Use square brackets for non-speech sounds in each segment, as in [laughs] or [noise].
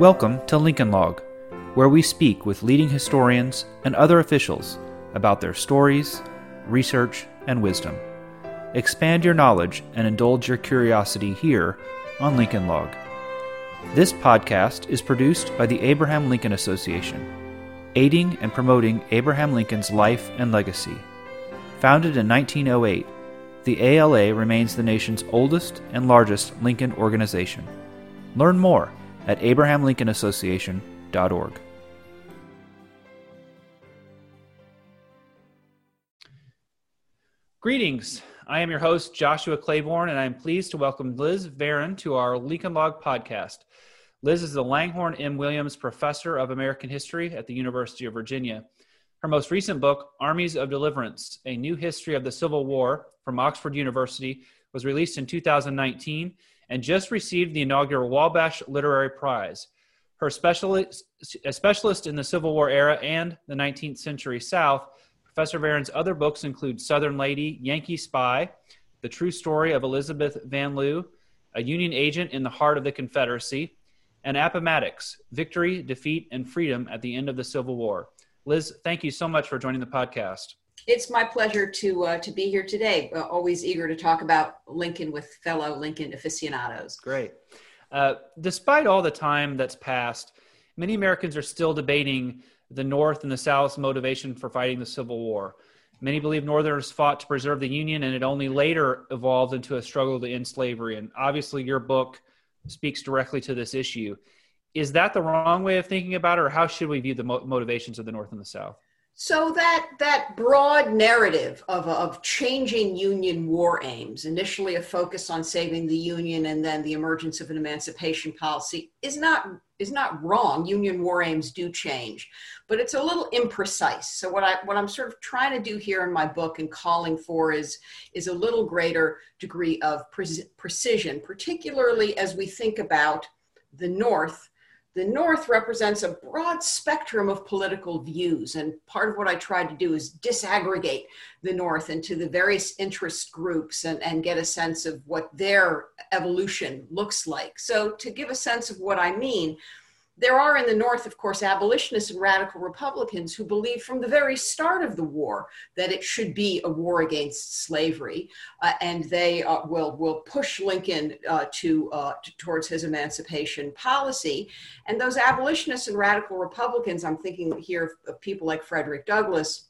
Welcome to Lincoln Log, where we speak with leading historians and other officials about their stories, research, and wisdom. Expand your knowledge and indulge your curiosity here on Lincoln Log. This podcast is produced by the Abraham Lincoln Association, aiding and promoting Abraham Lincoln's life and legacy. Founded in 1908, the ALA remains the nation's oldest and largest Lincoln organization. Learn more at abrahamlincolnassociation.org. Greetings. I am your host, Joshua Claybourn, and I'm pleased to welcome Liz Varon to our Lincoln Log podcast. Liz is the Langhorne M. Williams Professor of American History at the University of Virginia. Her most recent book, Armies of Deliverance A New History of the Civil War from Oxford University, was released in 2019 and just received the inaugural Wabash Literary Prize. Her specialist, a specialist in the Civil War era and the 19th century South, Professor Varon's other books include Southern Lady, Yankee Spy, The True Story of Elizabeth Van Lew, A Union Agent in the Heart of the Confederacy, and Appomattox, Victory, Defeat, and Freedom at the End of the Civil War. Liz, thank you so much for joining the podcast. It's my pleasure to uh, to be here today. Uh, always eager to talk about Lincoln with fellow Lincoln aficionados. Great. Uh, despite all the time that's passed, many Americans are still debating the North and the South's motivation for fighting the Civil War. Many believe Northerners fought to preserve the Union, and it only later evolved into a struggle to end slavery. And obviously, your book speaks directly to this issue. Is that the wrong way of thinking about it, or how should we view the mo- motivations of the North and the South? So that that broad narrative of, of changing Union war aims, initially a focus on saving the Union and then the emergence of an emancipation policy, is not is not wrong. Union war aims do change, but it's a little imprecise. So what I what I'm sort of trying to do here in my book and calling for is is a little greater degree of pre- precision, particularly as we think about the North the North represents a broad spectrum of political views. And part of what I tried to do is disaggregate the North into the various interest groups and, and get a sense of what their evolution looks like. So, to give a sense of what I mean, there are in the North, of course, abolitionists and radical Republicans who believe from the very start of the war that it should be a war against slavery, uh, and they uh, will will push Lincoln uh, to, uh, to, towards his emancipation policy. And those abolitionists and radical Republicans, I'm thinking here of, of people like Frederick Douglass,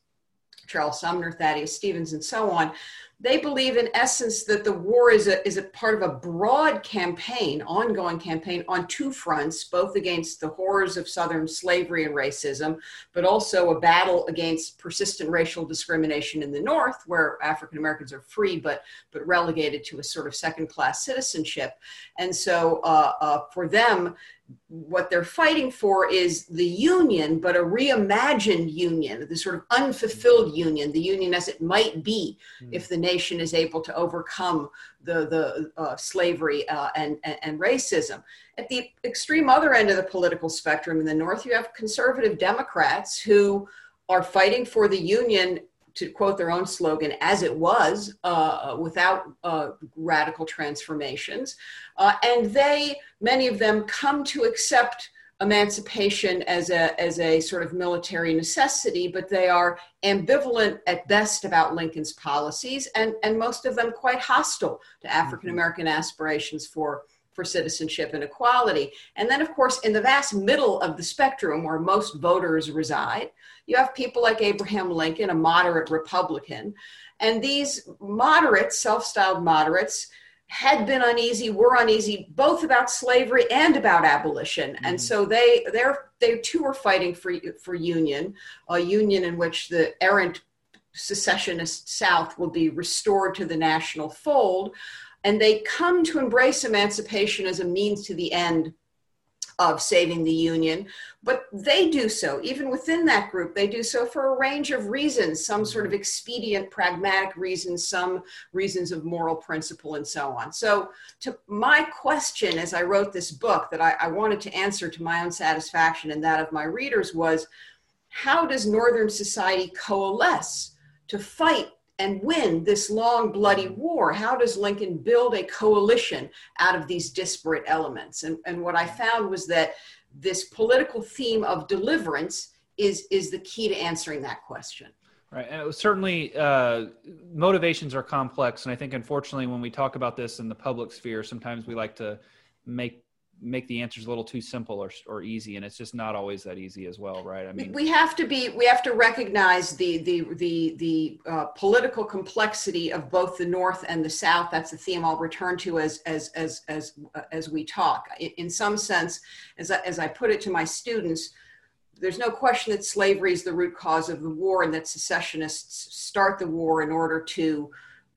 Charles Sumner, Thaddeus Stevens, and so on, they believe in essence that the war is a, is a part of a broad campaign ongoing campaign on two fronts both against the horrors of southern slavery and racism but also a battle against persistent racial discrimination in the north where african americans are free but but relegated to a sort of second class citizenship. And so uh, uh, for them what they're fighting for is the union, but a reimagined union, the sort of unfulfilled union, the union as it might be mm. if the nation is able to overcome the, the uh, slavery uh, and, and, and, racism. At the extreme other end of the political spectrum in the North, you have conservative Democrats who are fighting for the union to quote their own slogan, as it was, uh, without uh, radical transformations. Uh, and they, many of them, come to accept emancipation as a, as a sort of military necessity, but they are ambivalent at best about Lincoln's policies, and, and most of them quite hostile to African American aspirations for for citizenship and equality. And then, of course, in the vast middle of the spectrum where most voters reside, you have people like Abraham Lincoln, a moderate Republican. And these moderates, self styled moderates, had been uneasy, were uneasy both about slavery and about abolition, mm-hmm. and so they they're they too are fighting for for union, a union in which the errant secessionist South will be restored to the national fold, and they come to embrace emancipation as a means to the end of saving the Union. But they do so, even within that group, they do so for a range of reasons some sort of expedient, pragmatic reasons, some reasons of moral principle, and so on. So, to my question as I wrote this book that I, I wanted to answer to my own satisfaction and that of my readers was how does Northern society coalesce to fight and win this long, bloody war? How does Lincoln build a coalition out of these disparate elements? And, and what I found was that this political theme of deliverance is, is the key to answering that question. Right. And it was certainly uh, motivations are complex. And I think, unfortunately, when we talk about this in the public sphere, sometimes we like to make make the answers a little too simple or, or easy and it's just not always that easy as well right? I mean we have to be we have to recognize the the the the uh, political complexity of both the north and the south. That's the theme i'll return to as as as as uh, as we talk. In, in some sense as I, as I put it to my students there's no question that slavery is the root cause of the war and that secessionists start the war in order to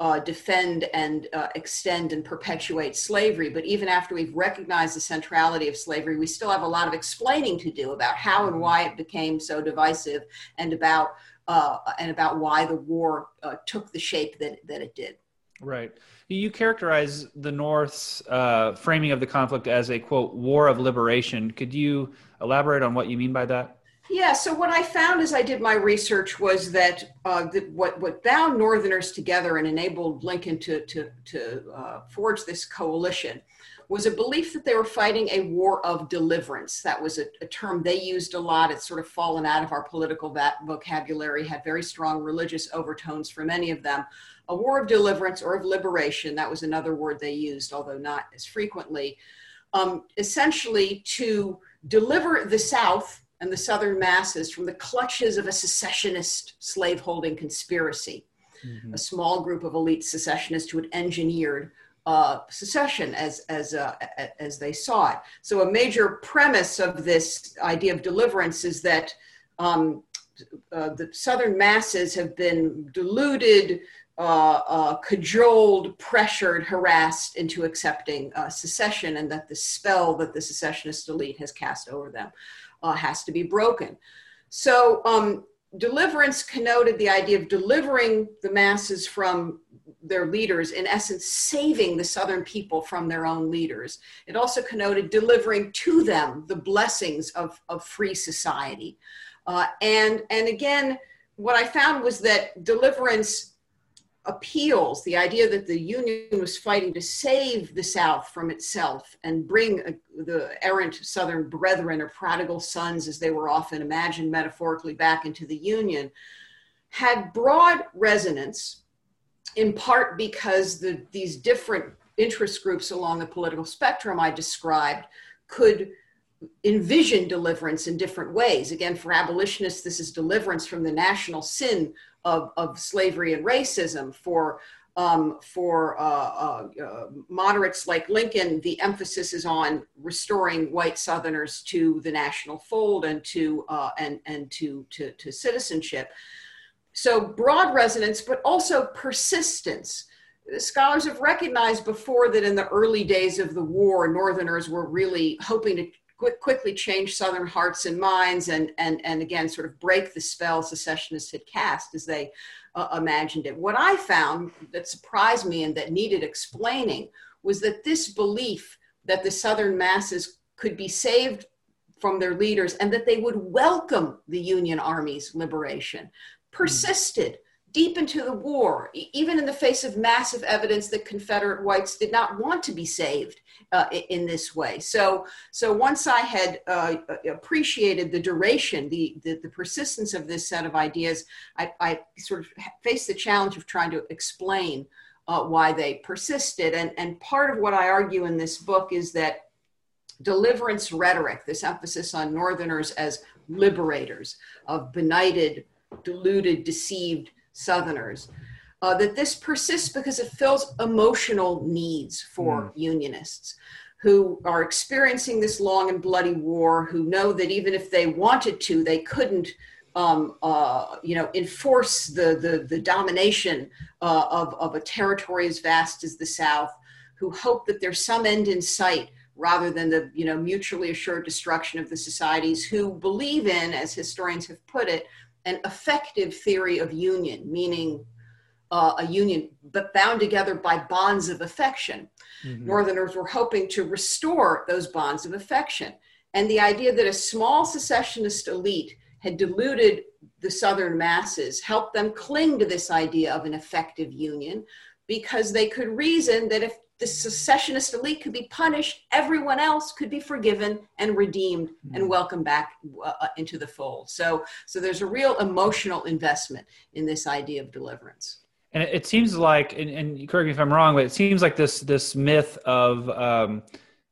uh, defend and uh, extend and perpetuate slavery. But even after we've recognized the centrality of slavery, we still have a lot of explaining to do about how and why it became so divisive and about uh, and about why the war uh, took the shape that, that it did. Right. You characterize the North's uh, framing of the conflict as a quote war of liberation. Could you elaborate on what you mean by that? Yeah, so what I found as I did my research was that, uh, what, what bound Northerners together and enabled Lincoln to, to, to uh, forge this coalition was a belief that they were fighting a war of deliverance. That was a, a term they used a lot. It's sort of fallen out of our political vocabulary, had very strong religious overtones for many of them. A war of deliverance or of liberation, that was another word they used, although not as frequently. Um, essentially, to deliver the South and the Southern masses from the clutches of a secessionist slaveholding conspiracy. Mm-hmm. A small group of elite secessionists who had engineered uh, secession as as uh, as they saw it. So a major premise of this idea of deliverance is that um, uh, the Southern masses have been deluded, uh, uh, cajoled, pressured, harassed into accepting uh, secession, and that the spell that the secessionist elite has cast over them uh, has to be broken. So, um, deliverance connoted the idea of delivering the masses from their leaders, in essence, saving the Southern people from their own leaders. It also connoted delivering to them the blessings of, of free society. Uh, and, and again, what I found was that deliverance appeals, the idea that the Union was fighting to save the South from itself and bring a, the errant Southern brethren or prodigal sons, as they were often imagined metaphorically, back into the Union, had broad resonance, in part because the, these different interest groups along the political spectrum I described could envision deliverance in different ways. Again, for abolitionists, this is deliverance from the national sin of, of slavery and racism. For um, for uh, uh, uh, moderates like Lincoln, the emphasis is on restoring white Southerners to the national fold and to uh, and and to, to to citizenship. So broad resonance, but also persistence. Scholars have recognized before that in the early days of the war, Northerners were really hoping to quick, quickly change Southern hearts and minds and, and, and again, sort of break the spell secessionists had cast as they uh, imagined it. What I found that surprised me and that needed explaining was that this belief that the Southern masses could be saved from their leaders and that they would welcome the Union Army's liberation persisted deep into the war, even in the face of massive evidence that Confederate whites did not want to be saved uh, in this way. So, so once I had uh, appreciated the duration, the, the, the persistence of this set of ideas, I, I, sort of faced the challenge of trying to explain uh, why they persisted. And, and part of what I argue in this book is that deliverance rhetoric, this emphasis on Northerners as liberators of benighted, deluded, deceived Southerners. Uh, that this persists because it fills emotional needs for mm. Unionists who are experiencing this long and bloody war, who know that even if they wanted to, they couldn't. Um, uh, you know, enforce the the, the domination uh, of of a territory as vast as the South, who hope that there's some end in sight rather than the you know mutually assured destruction of the societies, who believe in, as historians have put it, an affective theory of union, meaning uh, a union but bound together by bonds of affection. Mm-hmm. Northerners were hoping to restore those bonds of affection. And the idea that a small secessionist elite had deluded the Southern masses, helped them cling to this idea of an affective union because they could reason that if the secessionist elite could be punished, everyone else could be forgiven and redeemed and welcomed back uh, into the fold. So, so there's a real emotional investment in this idea of deliverance. And it seems like, and, and correct me if I'm wrong, but it seems like this this myth of um,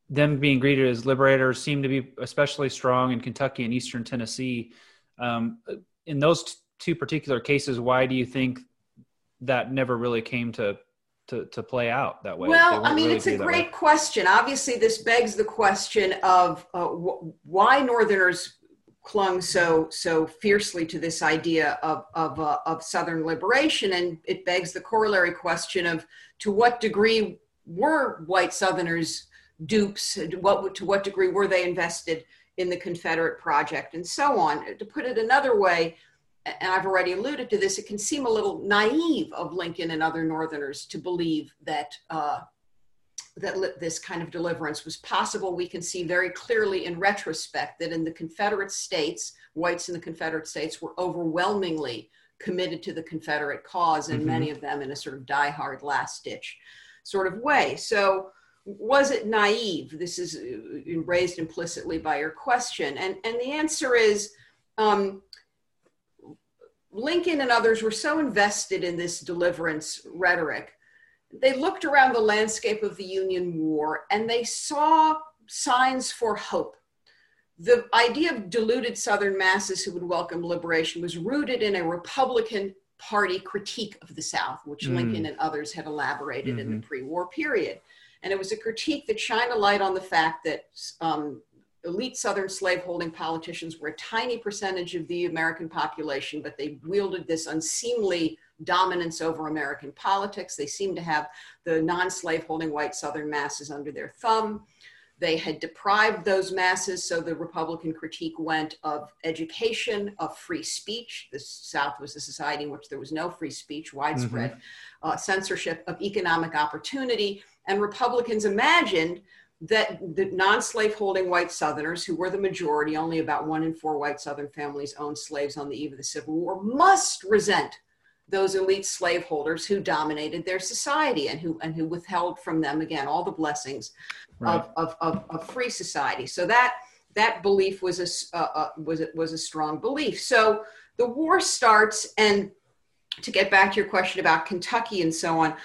them being greeted as liberators seemed to be especially strong in Kentucky and Eastern Tennessee. Um, in those t- two particular cases, why do you think that never really came to to, to play out that way? Well, I mean, really it's a great way. question. Obviously, this begs the question of uh, wh- why Northerners clung so so fiercely to this idea of of, uh, of Southern liberation, and it begs the corollary question of to what degree were white Southerners dupes? What to what degree were they invested in the Confederate project, and so on? To put it another way, and I've already alluded to this, it can seem a little naive of Lincoln and other Northerners to believe that uh, that this kind of deliverance was possible. We can see very clearly in retrospect that in the Confederate States, whites in the Confederate States were overwhelmingly committed to the Confederate cause, and mm-hmm. many of them in a sort of die-hard, last-ditch sort of way. So, was it naive? This is uh, raised implicitly by your question, and and the answer is. Um, Lincoln and others were so invested in this deliverance rhetoric, they looked around the landscape of the Union War and they saw signs for hope. The idea of deluded Southern masses who would welcome liberation was rooted in a Republican Party critique of the South, which mm. Lincoln and others had elaborated mm-hmm. in the mm-hmm. pre war period. And it was a critique that shined a light on the fact that um, elite Southern slaveholding politicians were a tiny percentage of the American population, but they wielded this unseemly dominance over American politics. They seemed to have the non slaveholding white Southern masses under their thumb. They had deprived those masses, so the Republican critique went of education, of free speech. The South was a society in which there was no free speech, widespread mm-hmm. uh, censorship, of economic opportunity. And Republicans imagined that the non-slaveholding white Southerners, who were the majority, only about one in four white Southern families owned slaves on the eve of the Civil War, must resent those elite slaveholders who dominated their society and who and who withheld from them again all the blessings right. of, of, of, of, free society. So that that belief was a uh, uh, was was a strong belief. So the war starts, and to get back to your question about Kentucky and so on,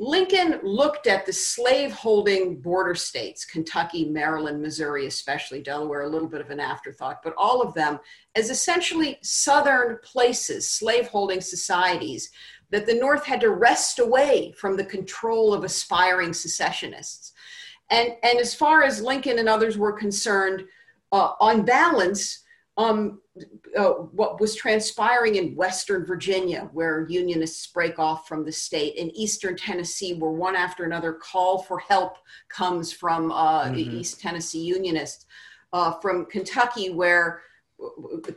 Lincoln looked at the slave-holding border states, Kentucky, Maryland, Missouri, especially Delaware, a little bit of an afterthought, but all of them as essentially southern places, slave-holding societies that the North had to wrest away from the control of aspiring secessionists. And, and as far as Lincoln and others were concerned, uh, on balance, um, uh, what was transpiring in Western Virginia, where Unionists break off from the state, in Eastern Tennessee, where one after another call for help comes from uh, mm-hmm. the East Tennessee Unionists, uh, from Kentucky, where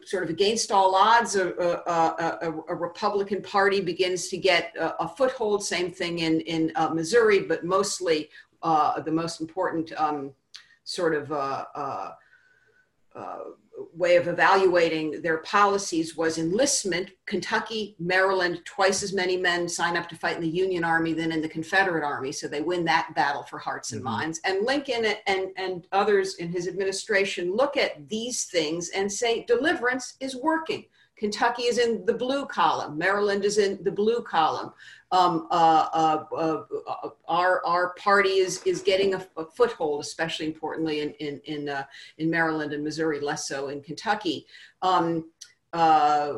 sort of against all odds, a, a, a, a Republican Party begins to get a, foothold. Same thing in in uh, Missouri, but mostly uh, the most important um, sort of uh, uh, uh way of evaluating their policies was enlistment. Kentucky, Maryland, twice as many men sign up to fight in the Union Army than in the Confederate Army, so they win that battle for hearts and mm-hmm. minds. And Lincoln and, and others in his administration look at these things and say deliverance is working. Kentucky is in the blue column. Maryland is in the blue column. Um, uh, uh, uh, uh our our party is is getting a, a foothold, especially importantly in in in, uh, in, Maryland and Missouri, less so in Kentucky. Um, uh,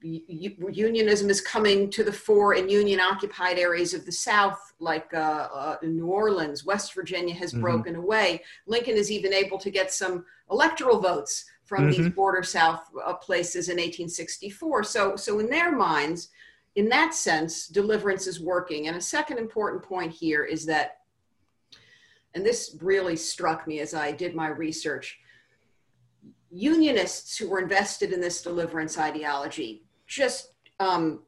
unionism is coming to the fore in union occupied areas of the South, like New Orleans, West Virginia has mm-hmm. broken away. Lincoln is even able to get some electoral votes from mm-hmm. these border South uh, places in 1864. So, so in their minds, in that sense, deliverance is working. And a second important point here is that, and this really struck me as I did my research, unionists who were invested in this deliverance ideology just um,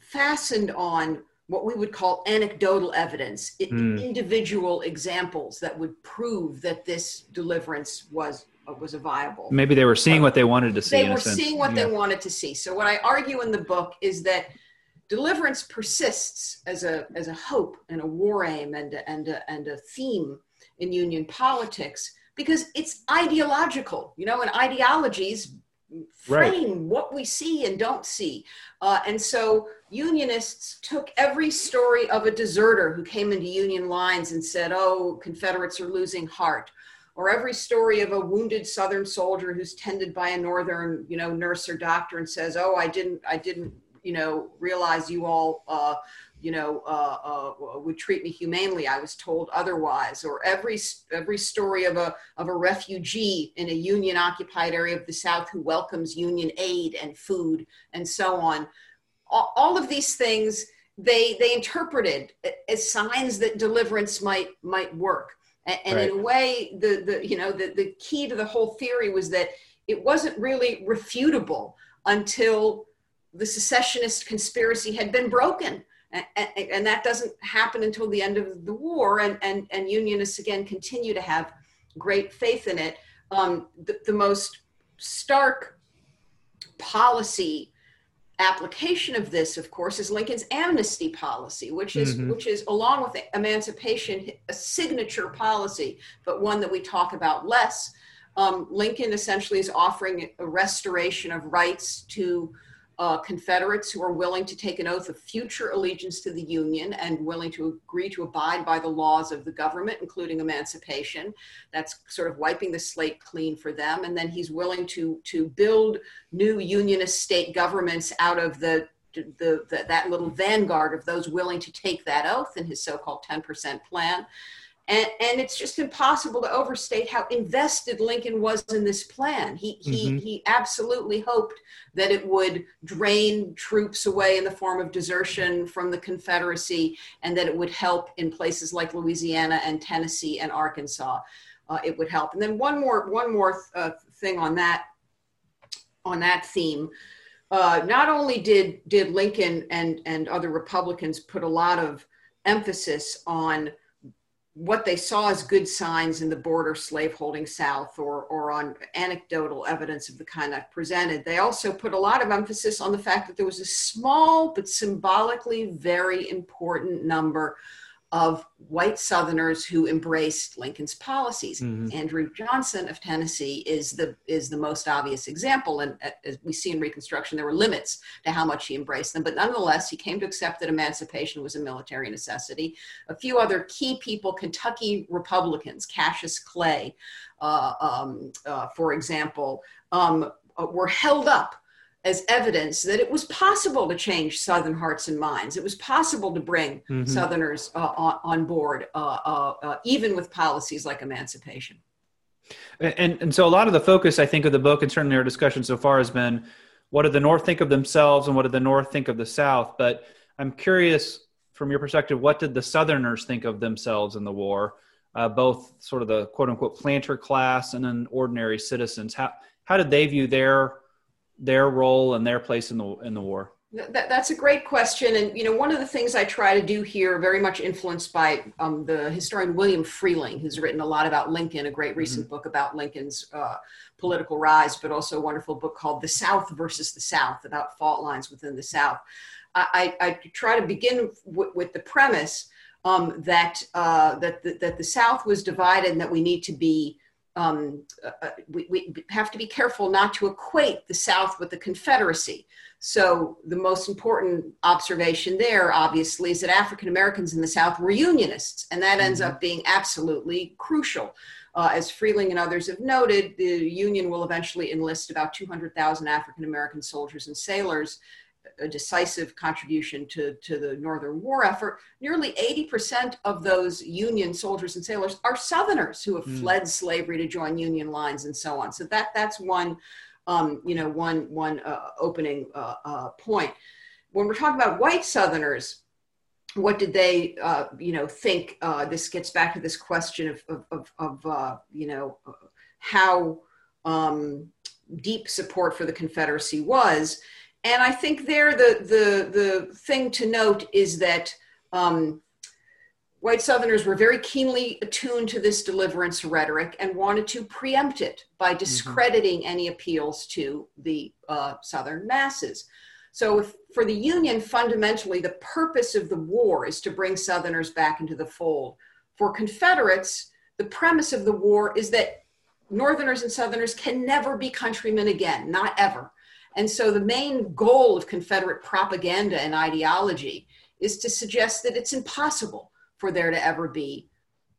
fastened on what we would call anecdotal evidence, mm. individual examples that would prove that this deliverance was was a viable. Maybe they were seeing what they wanted to see. They were seeing what yeah. they wanted to see. So what I argue in the book is that deliverance persists as a as a hope and a war aim and a, and a, and a theme in union politics because it's ideological. You know, and ideologies frame right. what we see and don't see. Uh, and so unionists took every story of a deserter who came into union lines and said, oh, Confederates are losing heart. Or every story of a wounded Southern soldier who's tended by a Northern, you know, nurse or doctor and says, "Oh, I didn't, I didn't, you know, realize you all uh, you know, uh, uh, would treat me humanely. I was told otherwise. Or every every story of a of a refugee in a Union occupied area of the South who welcomes Union aid and food and so on. All, all of these things they they interpreted as signs that deliverance might might work. And, and right. in a way, the the you know the the key to the whole theory was that it wasn't really refutable until the secessionist conspiracy had been broken and, and, that doesn't happen until the end of the war and, and, and unionists again continue to have great faith in it um, the, the most stark policy application of this of course is lincoln's amnesty policy which is mm-hmm. which is along with emancipation a signature policy but one that we talk about less um, lincoln essentially is offering a restoration of rights to uh, Confederates who are willing to take an oath of future allegiance to the Union and willing to agree to abide by the laws of the government, including emancipation. That's sort of wiping the slate clean for them. And then he's willing to, to build new Unionist state governments out of the the, the, that little vanguard of those willing to take that oath in his so-called 10% plan. And, and it's just impossible to overstate how invested Lincoln was in this plan. He, he, mm-hmm. he absolutely hoped that it would drain troops away in the form of desertion from the Confederacy and that it would help in places like Louisiana and Tennessee and Arkansas. Uh, it would help. And then one more, one more uh, thing on that, on that theme. Uh, not only did, did Lincoln and, and other Republicans put a lot of emphasis on what they saw as good signs in the border slaveholding South or, or on anecdotal evidence of the kind I've presented. They also put a lot of emphasis on the fact that there was a small but symbolically very important number of white Southerners who embraced Lincoln's policies. Mm-hmm. Andrew Johnson of Tennessee is the is the most obvious example, and uh, as we see in Reconstruction, there were limits to how much he embraced them. But nonetheless, he came to accept that emancipation was a military necessity. A few other key people, Kentucky Republicans, Cassius Clay, uh, um, uh, for example, um, uh, were held up as evidence that it was possible to change Southern hearts and minds. It was possible to bring mm-hmm. Southerners uh, on, on, board, uh, uh, uh, even with policies like emancipation. And, and so a lot of the focus, I think, of the book and certainly our discussion so far has been what did the North think of themselves and what did the North think of the South? But I'm curious from your perspective, what did the Southerners think of themselves in the war? Uh, both sort of the quote unquote planter class and then ordinary citizens. How, how did they view their their role and their place in the in the war? That, that's a great question, and you know one of the things I try to do here, very much influenced by um, the historian William Freehling, who's written a lot about Lincoln, a great recent mm-hmm. book about Lincoln's uh, political rise, but also a wonderful book called "The South versus the South" about fault lines within the South. I, I, I try to begin w- with the premise um, that uh, that the, that the South was divided, and that we need to be um, uh, uh, we, we, have to be careful not to equate the South with the Confederacy. So, the most important observation there, obviously, is that African Americans in the South were Unionists, and that ends mm-hmm. up being absolutely crucial. Uh, as Freehling and others have noted, the Union will eventually enlist about 200,000 African American soldiers and sailors a decisive contribution to, to the Northern War effort, nearly 80% of those Union soldiers and sailors are Southerners who have mm. fled slavery to join Union lines and so on. So that that's one, um, you know, one one uh, opening uh, uh, point. When we're talking about white Southerners, what did they, uh, you know, think? Uh, this gets back to this question of of, of, of uh, you know how um, deep support for the Confederacy was and I think there the the the thing to note is that um, white Southerners were very keenly attuned to this deliverance rhetoric and wanted to preempt it by mm-hmm. discrediting mm-hmm. any appeals to the uh, Southern masses. So, if, for the Union, fundamentally, the purpose of the war is to bring Southerners back into the fold. For Confederates, the premise of the war is that Northerners and Southerners can never be countrymen again, not ever. And so, the main goal of Confederate propaganda and ideology is to suggest that it's impossible for there to ever be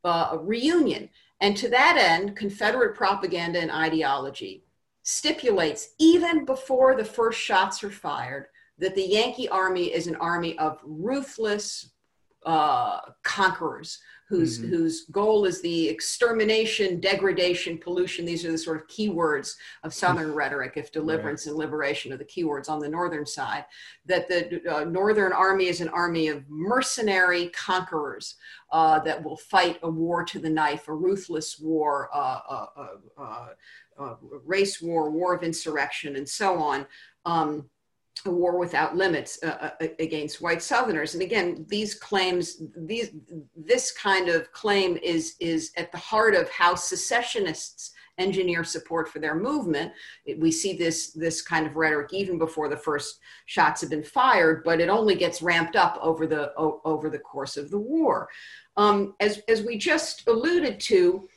uh, a reunion. And to that end, Confederate propaganda and ideology stipulates, even before the first shots are fired, that the Yankee army is an army of ruthless uh, conquerors whose mm-hmm. whose goal is the extermination, degradation, pollution. These are the sort of keywords of Southern [laughs] rhetoric. If deliverance right. and liberation are the keywords on the northern side, that the uh, Northern Army is an army of mercenary conquerors uh, that will fight a war to the knife, a ruthless war, uh, uh, uh, uh race war, war of insurrection, and so on. Um, a war without limits uh, uh, against white Southerners. And again, these claims, these this kind of claim is is at the heart of how secessionists engineer support for their movement. We see this this kind of rhetoric even before the first shots have been fired, but it only gets ramped up over the over the course of the war. Um, as as we just alluded to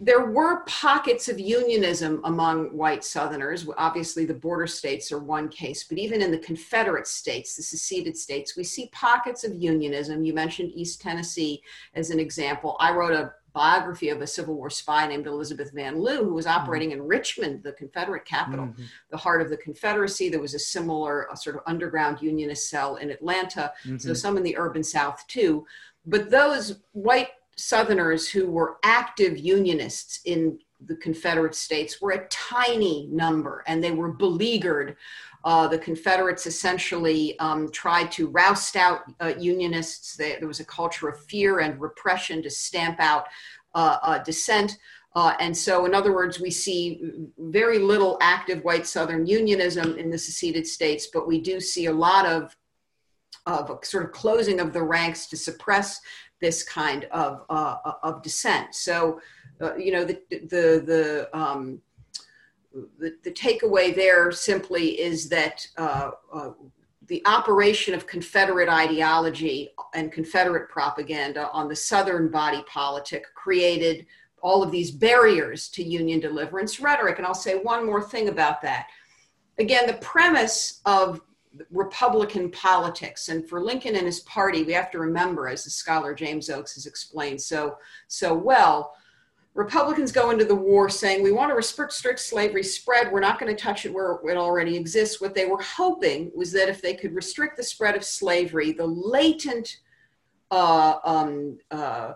there were pockets of unionism among white Southerners. Obviously, the border states are one case, but even in the Confederate states, the seceded states, we see pockets of unionism. You mentioned East Tennessee as an example. I wrote a biography of a Civil War spy named Elizabeth Van Lew, who was mm-hmm. operating mm-hmm. in Richmond, the Confederate capital, mm-hmm. the heart of the Confederacy. There was a similar a sort of underground unionist cell in Atlanta, mm-hmm. so some in the urban South too. But those white Southerners who were active Unionists in the Confederate States were a tiny number and they were beleaguered. Uh, the Confederates essentially um, tried to roust out uh, Unionists. They, there was a culture of fear and repression to stamp out uh, uh dissent. Uh, and so, in other words, we see very little active white Southern unionism in the seceded states, but we do see a lot of of a sort of closing of the ranks to suppress this kind of uh, of dissent. So, uh, you know, the the the, um, the, the takeaway there simply is that uh, uh, the operation of Confederate ideology and Confederate propaganda on the Southern body politic created all of these barriers to Union deliverance rhetoric. And I'll say one more thing about that. Again, the premise of Republican politics. And for Lincoln and his party, we have to remember, as the scholar James Oakes has explained so, so well, Republicans go into the war saying, we want to restrict slavery spread. We're not going to touch it where it already exists. What they were hoping was that if they could restrict the spread of slavery, the latent uh, um, uh,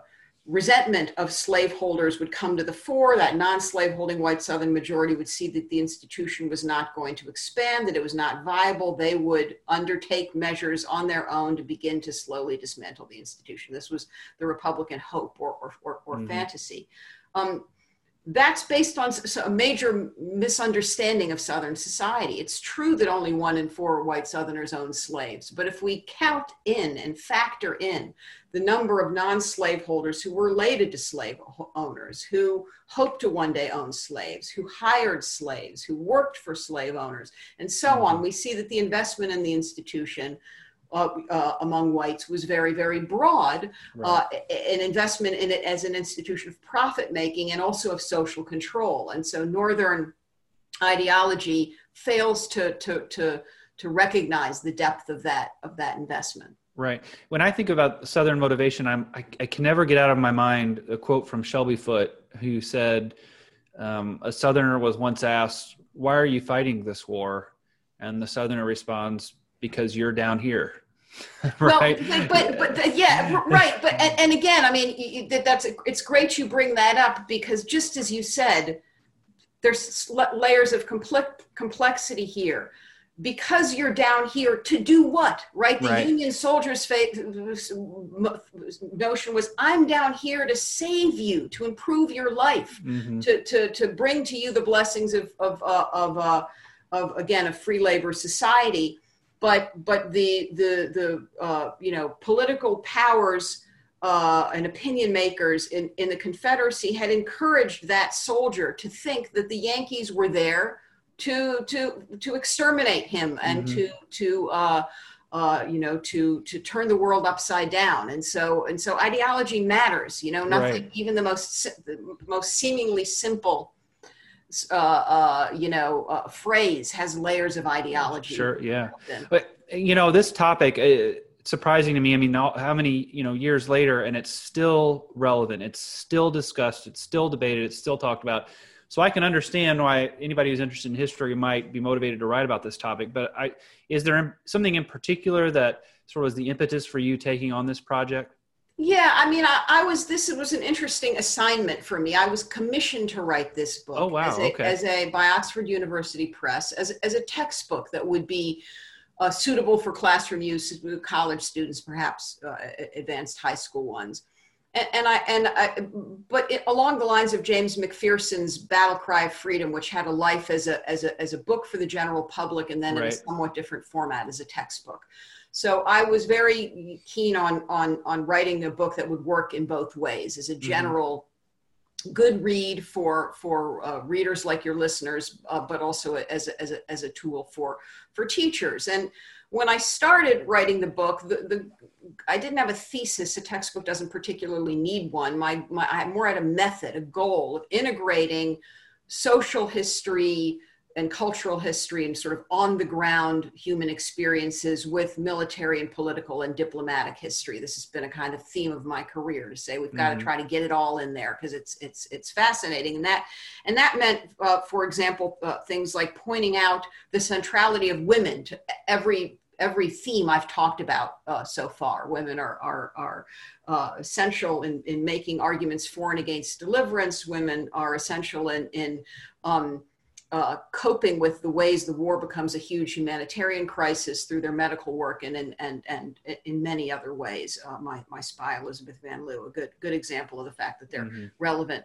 resentment of slaveholders would come to the fore. That non slaveholding white Southern majority would see that the institution was not going to expand, that it was not viable. They would undertake measures on their own to begin to slowly dismantle the institution. This was the Republican hope or, or, or, or mm-hmm. fantasy. Um, that's based on a major misunderstanding of Southern society. It's true that only one in four white Southerners owned slaves, but if we count in and factor in the number of non slaveholders who were related to slave owners, who hoped to one day own slaves, who hired slaves, who worked for slave owners, and so on, mm-hmm. we see that the investment in the institution uh, uh, among whites was very, very broad, right. uh, an investment in it as an institution of profit making and also of social control. And so Northern ideology fails to, to, to, to recognize the depth of that, of that investment. Right. When I think about Southern motivation, I'm, I, I can never get out of my mind a quote from Shelby Foote, who said, um, A Southerner was once asked, Why are you fighting this war? And the Southerner responds, Because you're down here. [laughs] right? Well, but, but, but yeah, right. But and, and again, I mean, that's it's great you bring that up because just as you said, there's layers of complex complexity here. Because you're down here to do what, right? The right. Union soldiers' notion was, "I'm down here to save you, to improve your life, mm-hmm. to, to to bring to you the blessings of of uh, of, uh, of again a free labor society." But but the the the uh, you know political powers uh, and opinion makers in, in the Confederacy had encouraged that soldier to think that the Yankees were there to to to exterminate him and mm-hmm. to to uh, uh, you know to to turn the world upside down and so and so ideology matters you know nothing right. even the most the most seemingly simple uh, uh, you know uh, phrase has layers of ideology sure yeah but you know this topic uh, surprising to me. I mean, how many you know years later, and it's still relevant. It's still discussed. It's still debated. It's still talked about. So I can understand why anybody who's interested in history might be motivated to write about this topic. But I, is there something in particular that sort of was the impetus for you taking on this project? Yeah, I mean, I, I, was. This was an interesting assignment for me. I was commissioned to write this book. Oh wow! As a, okay. as a by Oxford University Press as as a textbook that would be uh, suitable for classroom use with college students, perhaps uh, advanced high school ones. And, and I and I, but it, along the lines of James McPherson's Battle Cry of Freedom, which had a life as a as a as a book for the general public, and then right. in a somewhat different format as a textbook. So I was very keen on on on writing a book that would work in both ways, as a mm-hmm. general good read for for uh, readers like your listeners, uh, but also as a, as a, as a tool for for teachers. And when I started writing the book, the, the I didn't have a thesis. A textbook doesn't particularly need one. My, my I more had a method, a goal of integrating social history, and cultural history and sort of on the ground human experiences with military and political and diplomatic history this has been a kind of theme of my career to say we've got mm-hmm. to try to get it all in there because it's it's it's fascinating and that and that meant uh, for example uh, things like pointing out the centrality of women to every every theme I've talked about uh, so far. Women are are, are uh, essential in, in making arguments for and against deliverance. Women are essential in in um, uh, coping with the ways the war becomes a huge humanitarian crisis through their medical work and and and, and in many other ways. Uh, my my spy Elizabeth Van Lew, a good good example of the fact that they're mm-hmm. relevant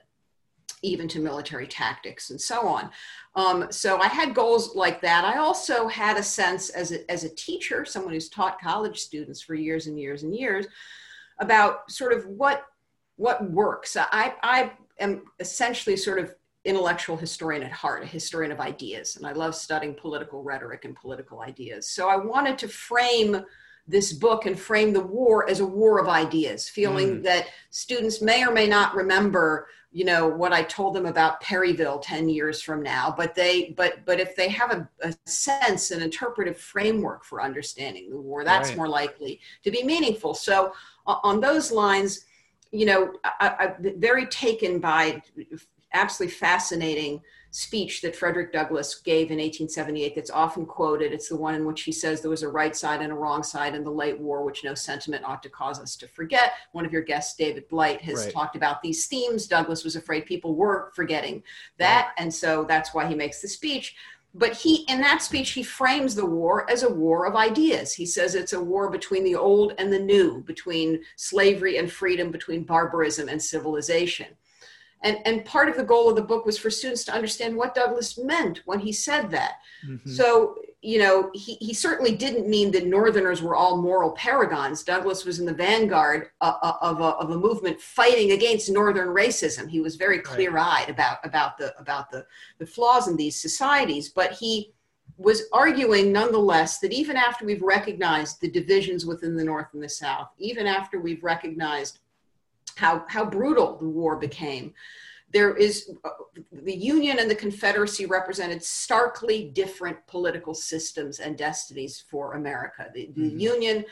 even to military tactics and so on. Um, so I had goals like that. I also had a sense as a, as a teacher, someone who's taught college students for years and years and years, about sort of what what works. I, I am essentially sort of intellectual historian at heart, a historian of ideas, and I love studying political rhetoric and political ideas. So I wanted to frame this book and frame the war as a war of ideas, feeling mm. that students may or may not remember, you know, what I told them about Perryville 10 years from now, but they but but if they have a, a sense, an interpretive framework for understanding the war, that's right. more likely to be meaningful. So on those lines, you know, I, am very taken by absolutely fascinating speech that Frederick Douglass gave in 1878 that's often quoted. It's the one in which he says there was a right side and a wrong side in the late war, which no sentiment ought to cause us to forget. One of your guests, David Blight, has right. talked about these themes. Douglass was afraid people were forgetting that. Right. And so that's why he makes the speech. But he, in that speech, he frames the war as a war of ideas. He says it's a war between the old and the new, between slavery and freedom, between barbarism and civilization. And, and part of the goal of the book was for students to understand what Douglass meant when he said that. Mm-hmm. So, you know, he, he certainly didn't mean that Northerners were all moral paragons. Douglass was in the vanguard of, uh, uh, of, a, of a movement fighting against Northern racism. He was very clear eyed right. about, about, the, about the, the flaws in these societies, but he was arguing nonetheless that even after we've recognized the divisions within the North and the South, even after we've recognized how, how brutal the war became. There is uh, the Union and the Confederacy represented starkly different political systems and destinies for America. The, the mm-hmm. Union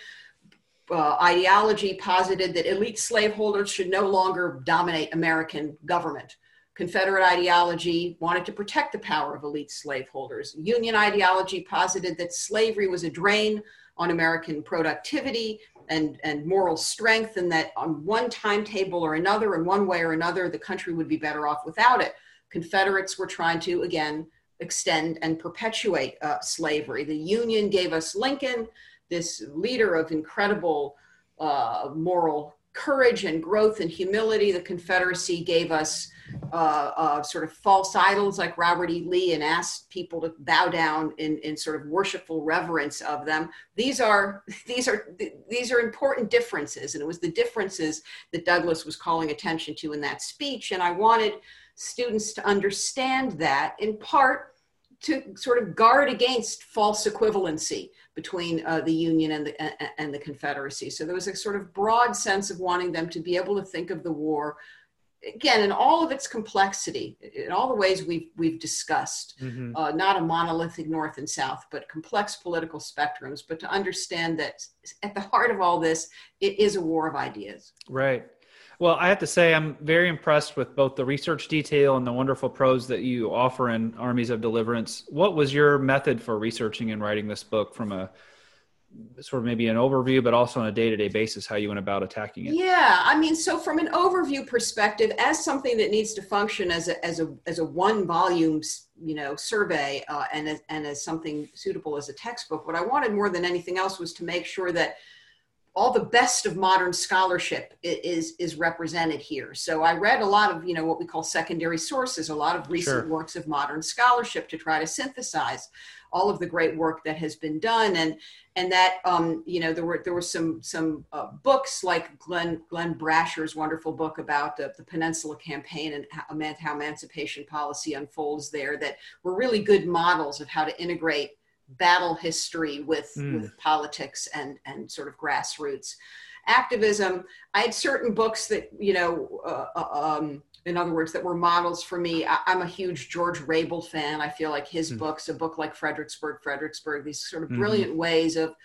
uh, ideology posited that elite slaveholders should no longer dominate American government. Confederate ideology wanted to protect the power of elite slaveholders. Union ideology posited that slavery was a drain on American productivity and, and moral strength, and that on one timetable or another, in one way or another, the country would be better off without it. Confederates were trying to, again, extend and perpetuate uh, slavery. The Union gave us Lincoln, this leader of incredible uh, moral courage and growth and humility. The Confederacy gave us uh, uh, sort of false idols like Robert E. Lee and asked people to bow down in, in sort of worshipful reverence of them. These are [laughs] these are these are important differences, and it was the differences that Douglass was calling attention to in that speech. And I wanted students to understand that in part to sort of guard against false equivalency between uh, the Union and the, and the Confederacy. So there was a sort of broad sense of wanting them to be able to think of the war again in all of its complexity in all the ways we've we've discussed mm-hmm. uh, not a monolithic north and south but complex political spectrums but to understand that at the heart of all this it is a war of ideas right well, I have to say, I'm very impressed with both the research detail and the wonderful prose that you offer in Armies of Deliverance. What was your method for researching and writing this book from a sort of maybe an overview, but also on a day to day basis, how you went about attacking it? Yeah, I mean, so from an overview perspective, as something that needs to function as a, as a, as a one volume, you know, survey uh, and, as, and as something suitable as a textbook, what I wanted more than anything else was to make sure that all the best of modern scholarship is is represented here. So I read a lot of you know what we call secondary sources, a lot of recent sure. works of modern scholarship to try to synthesize all of the great work that has been done, and and that um, you know there were there were some some uh, books like Glenn Glenn Brasher's wonderful book about the, the Peninsula Campaign and how, how emancipation policy unfolds there that were really good models of how to integrate battle history with, mm. with politics and, and sort of grassroots activism. I had certain books that, you know, uh, uh, um, in other words, that were models for me. I, am a huge George Rable fan. I feel like his mm. books, a book like Fredericksburg, Fredericksburg, these sort of hmm. brilliant mm. ways of,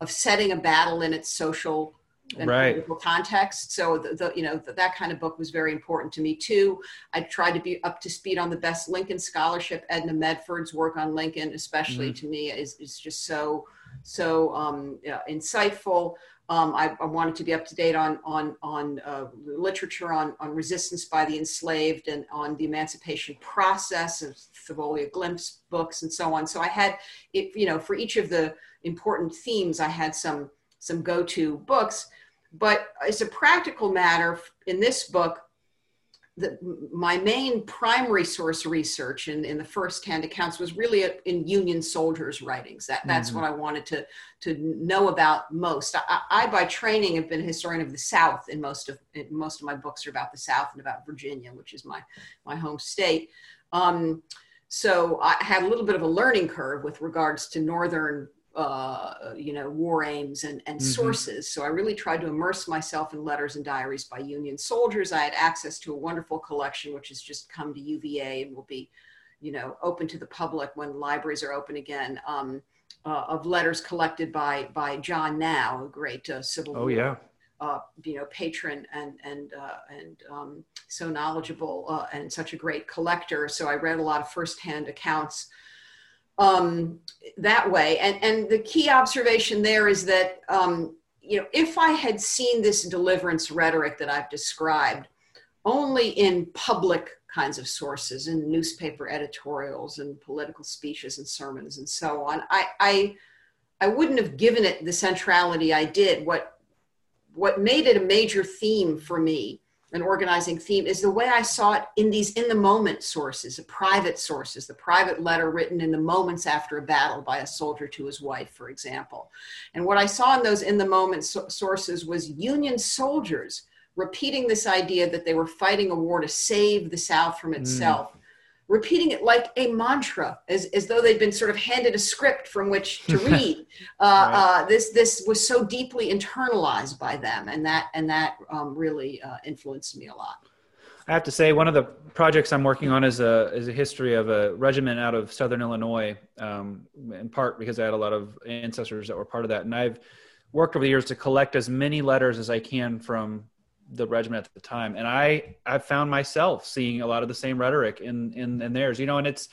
of setting a battle in its social and right. political context. So the, the, you know the, that kind of book was very important to me too. I tried to be up to speed on the best Lincoln scholarship. Edna Medford's work on Lincoln, especially mm-hmm. to me, is, is just so so um, yeah, insightful. Um, I, I, wanted to be up to date on on on uh, literature on on resistance by the enslaved and on the emancipation process of Thavolia Glymph's books and so on. So I had it, you know, for each of the important themes, I had some some go-to books. But as a practical matter, in this book, the, my main primary source research in, in the first-hand accounts was really in Union soldiers' writings. That, that's mm-hmm. what I wanted to, to know about most. I, I, by training, have been a historian of the South, and most of most of my books are about the South and about Virginia, which is my my home state. Um, so I had a little bit of a learning curve with regards to northern uh, you know, war aims and, and mm-hmm. sources. So I really tried to immerse myself in letters and diaries by Union soldiers. I had access to a wonderful collection, which has just come to UVA and will be, you know, open to the public when libraries are open again. Um, uh, of letters collected by by John Nau, a great uh, Civil oh, yeah. uh, you know, patron and and uh, and um, so knowledgeable uh, and such a great collector. So I read a lot of firsthand accounts um, that way. And, and the key observation there is that, um, you know, if I had seen this deliverance rhetoric that I've described only in public kinds of sources, in newspaper editorials and political speeches and sermons and so on, I, I, I wouldn't have given it the centrality I did. What, what made it a major theme for me an organizing theme is the way I saw it in these in the moment sources, the private sources, the private letter written in the moments after a battle by a soldier to his wife, for example. And what I saw in those in the moment so- sources was Union soldiers repeating this idea that they were fighting a war to save the South from mm. itself. Mm repeating it like a mantra, as, as though they'd been sort of handed a script from which to [laughs] read. Uh, right. uh, this this was so deeply internalized by them, and that and that um, really uh, influenced me a lot. I have to say, one of the projects I'm working on is a is a history of a regiment out of Southern Illinois, um, in part because I had a lot of ancestors that were part of that, and I've worked over the years to collect as many letters as I can from the regiment at the time. And i i found myself seeing a lot of the same rhetoric in in in theirs you know and it's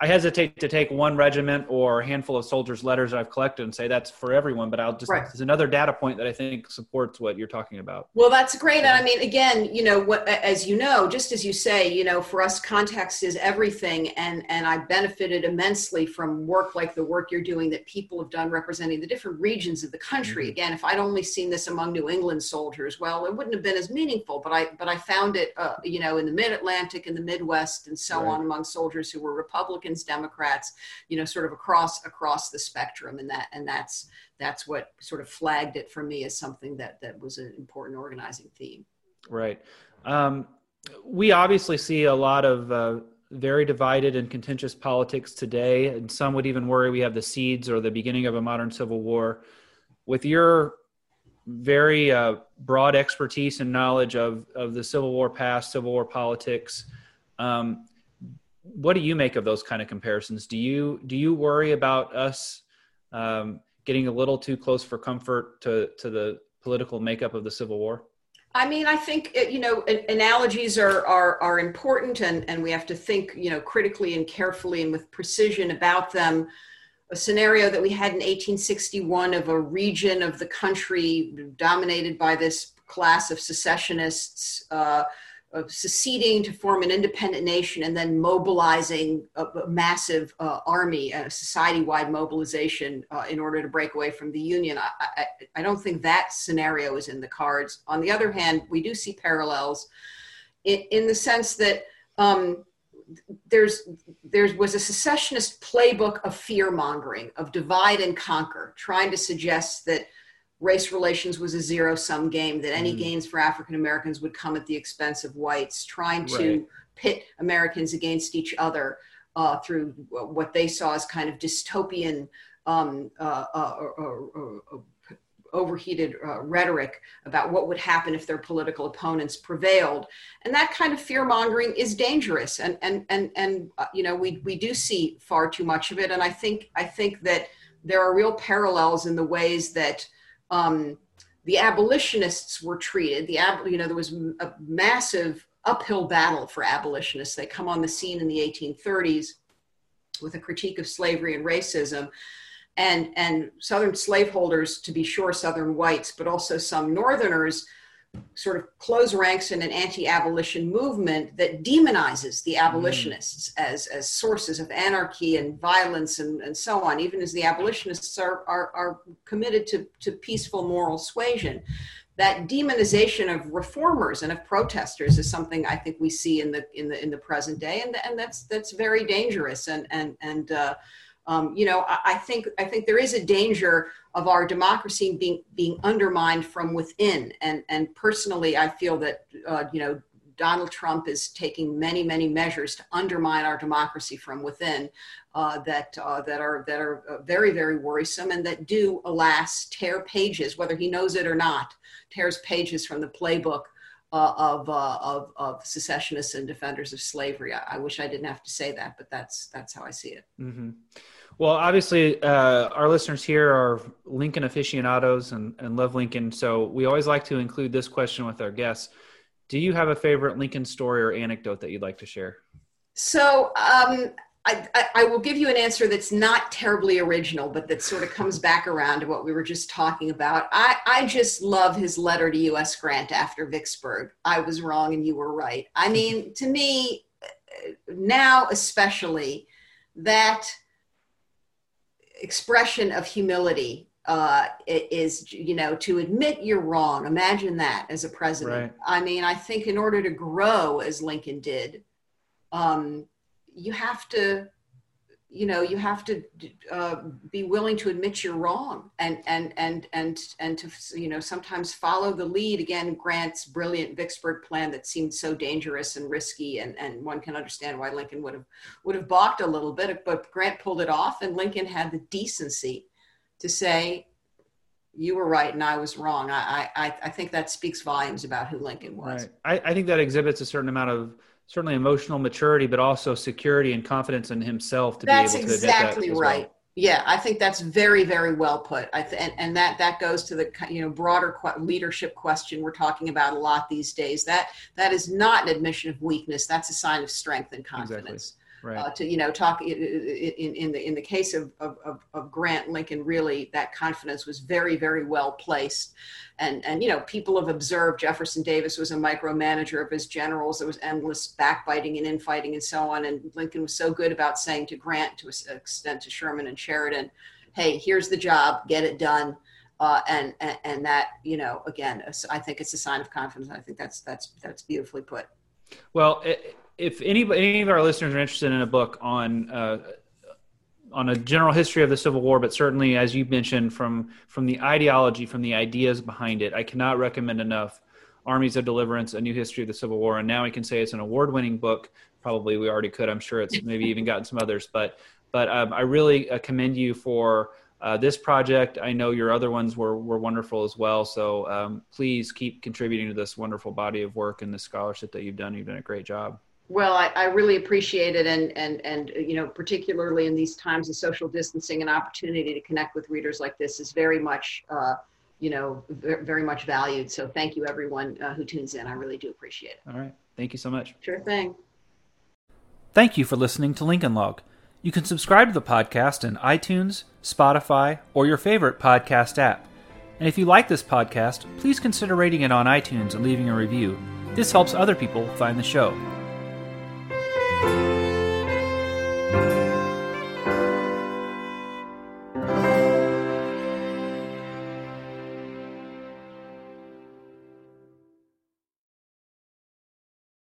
I hesitate to take one regiment or a handful of soldiers' letters I've collected and say that's for everyone, but I'll just, right. it's another data point that I think supports what you're talking about. Well, that's great. And I mean, again, you know, what, as you know, just as you say, you know, for us, context is everything. And, and I benefited immensely from work like the work you're doing that people have done representing the different regions of the country. Mm-hmm. Again, if I'd only seen this among New England soldiers, well, it wouldn't have been as meaningful, but I, but I found it, uh, you know, in the mid Atlantic and the Midwest and so right. on among soldiers who were Republicans, Democrats, you know sort of across across the spectrum. And that and that's that's what sort of flagged it for me as something that that was an important organizing theme. Right. Um, we obviously see a lot of uh, very divided and contentious politics today. And some would even worry we have the seeds or the beginning of a modern civil war. With your very uh, broad expertise and knowledge of, of the Civil War past, Civil War politics. Um, what do you make of those kind of comparisons? Do you do you worry about us um, getting a little too close for comfort to to the political makeup of the Civil War? I mean, I think you know analogies are, are are important, and and we have to think you know critically and carefully and with precision about them. A scenario that we had in 1861 of a region of the country dominated by this class of secessionists. Uh, of seceding to form an independent nation and then mobilizing a, a massive uh, army, a society-wide mobilization uh, in order to break away from the Union. I, I, I, don't think that scenario is in the cards. On the other hand, we do see parallels in, in the sense that um, there's there was a secessionist playbook of fear mongering, of divide and conquer, trying to suggest that race relations was a zero sum game, that any mm. gains for African Americans would come at the expense of whites, trying to right. pit Americans against each other uh, through what they saw as kind of dystopian. Um, uh, uh, overheated uh, rhetoric about what would happen if their political opponents prevailed and that kind of fear mongering is dangerous and and and and uh, you know we we do see far too much of it and i think i think that there are real parallels in the ways that um, the abolitionists were treated. The ab- you know there was a massive uphill battle for abolitionists. They come on the scene in the 1830s with a critique of slavery and racism. And, and Southern slaveholders, to be sure, Southern whites, but also some Northerners sort of close ranks in an anti-abolition movement that demonizes the abolitionists mm. as, as sources of anarchy and violence and, and so on, even as the abolitionists are, are, are committed to, to peaceful moral suasion. That demonization of reformers and of protesters is something I think we see in the in the in the present day, and, and that's that's very dangerous. And and and uh, um, you know, I, I, think I think there is a danger of our democracy being being undermined from within. And and personally, I feel that uh, you know Donald Trump is taking many many measures to undermine our democracy from within uh, that uh, that are that are uh, very very worrisome and that do alas tear pages, whether he knows it or not, tears pages from the playbook. Uh, of, uh, of of secessionists and defenders of slavery. I, I, wish I didn't have to say that, but that's that's how I see it. Mm-hmm. Well, obviously, uh, our listeners here are Lincoln aficionados and, and love Lincoln. So we always like to include this question with our guests. Do you have a favorite Lincoln story or anecdote that you'd like to share? So um, I, I, will give you an answer that's not terribly original, but that sort of comes back around to what we were just talking about. I, I just love his letter to U.S. Grant after Vicksburg. I was wrong and you were right. I mean, to me, now especially, that – expression of humility uh, is you know to admit you're wrong imagine that as a president right. i mean i think in order to grow as lincoln did um, you have to you know you have to uh, be willing to admit you're wrong and and and and and to you know sometimes follow the lead again grant's brilliant vicksburg plan that seemed so dangerous and risky and and one can understand why lincoln would have would have balked a little bit but grant pulled it off and lincoln had the decency to say you were right and I was wrong. I, I, I think that speaks volumes about who Lincoln was. Right. I, I think that exhibits a certain amount of certainly emotional maturity, but also security and confidence in himself to that's be able to exactly that That's exactly right. Well. Yeah, I think that's very, very well put. I th- and, and that that goes to the you know broader qu- leadership question we're talking about a lot these days. That that is not an admission of weakness. That's a sign of strength and confidence. Exactly. Right. uh, to you know talk in, in, the in the case of, of, of Grant Lincoln really that confidence was very very well placed and and you know people have observed Jefferson Davis was a micromanager of his generals there was endless backbiting and infighting and so on and Lincoln was so good about saying to Grant to an extent to Sherman and Sheridan hey here's the job get it done uh, and, and, and that you know again I think it's a sign of confidence. I think that's that's that's beautifully put. Well, if any any of our listeners are interested in a book on uh, on a general history of the Civil War, but certainly as you mentioned from from the ideology, from the ideas behind it, I cannot recommend enough. Armies of Deliverance: A New History of the Civil War, and now we can say it's an award-winning book. Probably we already could. I'm sure it's [laughs] maybe even gotten some others, but but um, I really uh, commend you for uh, this project. I know your other ones were, were wonderful as well. So um, please keep contributing to this wonderful body of work and the scholarship that you've done. You've done a great job. Well, I, I really appreciate it, and and and you know, particularly in these times of social distancing, an opportunity to connect with readers like this is very much, uh, you know, very much valued. So, thank you, everyone uh, who tunes in. I really do appreciate it. All right, thank you so much. Sure thing. Thank you for listening to Lincoln Log. You can subscribe to the podcast in iTunes, Spotify, or your favorite podcast app. And if you like this podcast, please consider rating it on iTunes and leaving a review. This helps other people find the show.